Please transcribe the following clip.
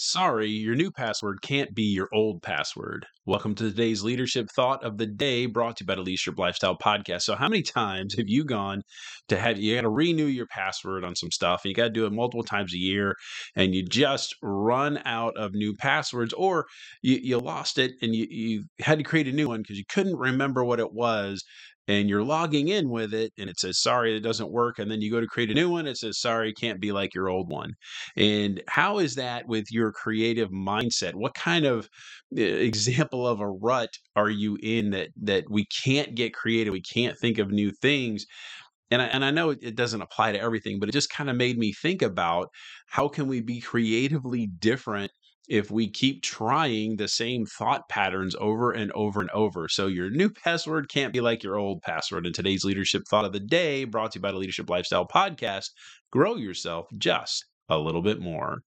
Sorry, your new password can't be your old password. Welcome to today's leadership thought of the day brought to you by the Leadership Lifestyle Podcast. So, how many times have you gone to have you got to renew your password on some stuff and you got to do it multiple times a year and you just run out of new passwords or you, you lost it and you, you had to create a new one because you couldn't remember what it was and you're logging in with it and it says sorry it doesn't work and then you go to create a new one it says sorry can't be like your old one. And how is that with your creative mindset? What kind of uh, example of a rut are you in that that we can't get creative we can't think of new things and I, and I know it, doesn't apply to everything but it just kind of made me think about how can we be creatively different if we keep trying the same thought patterns over and over and over. So your new password can't be like your old password. In today's leadership thought of the day, brought to you by the Leadership Lifestyle Podcast, grow yourself just a little bit more.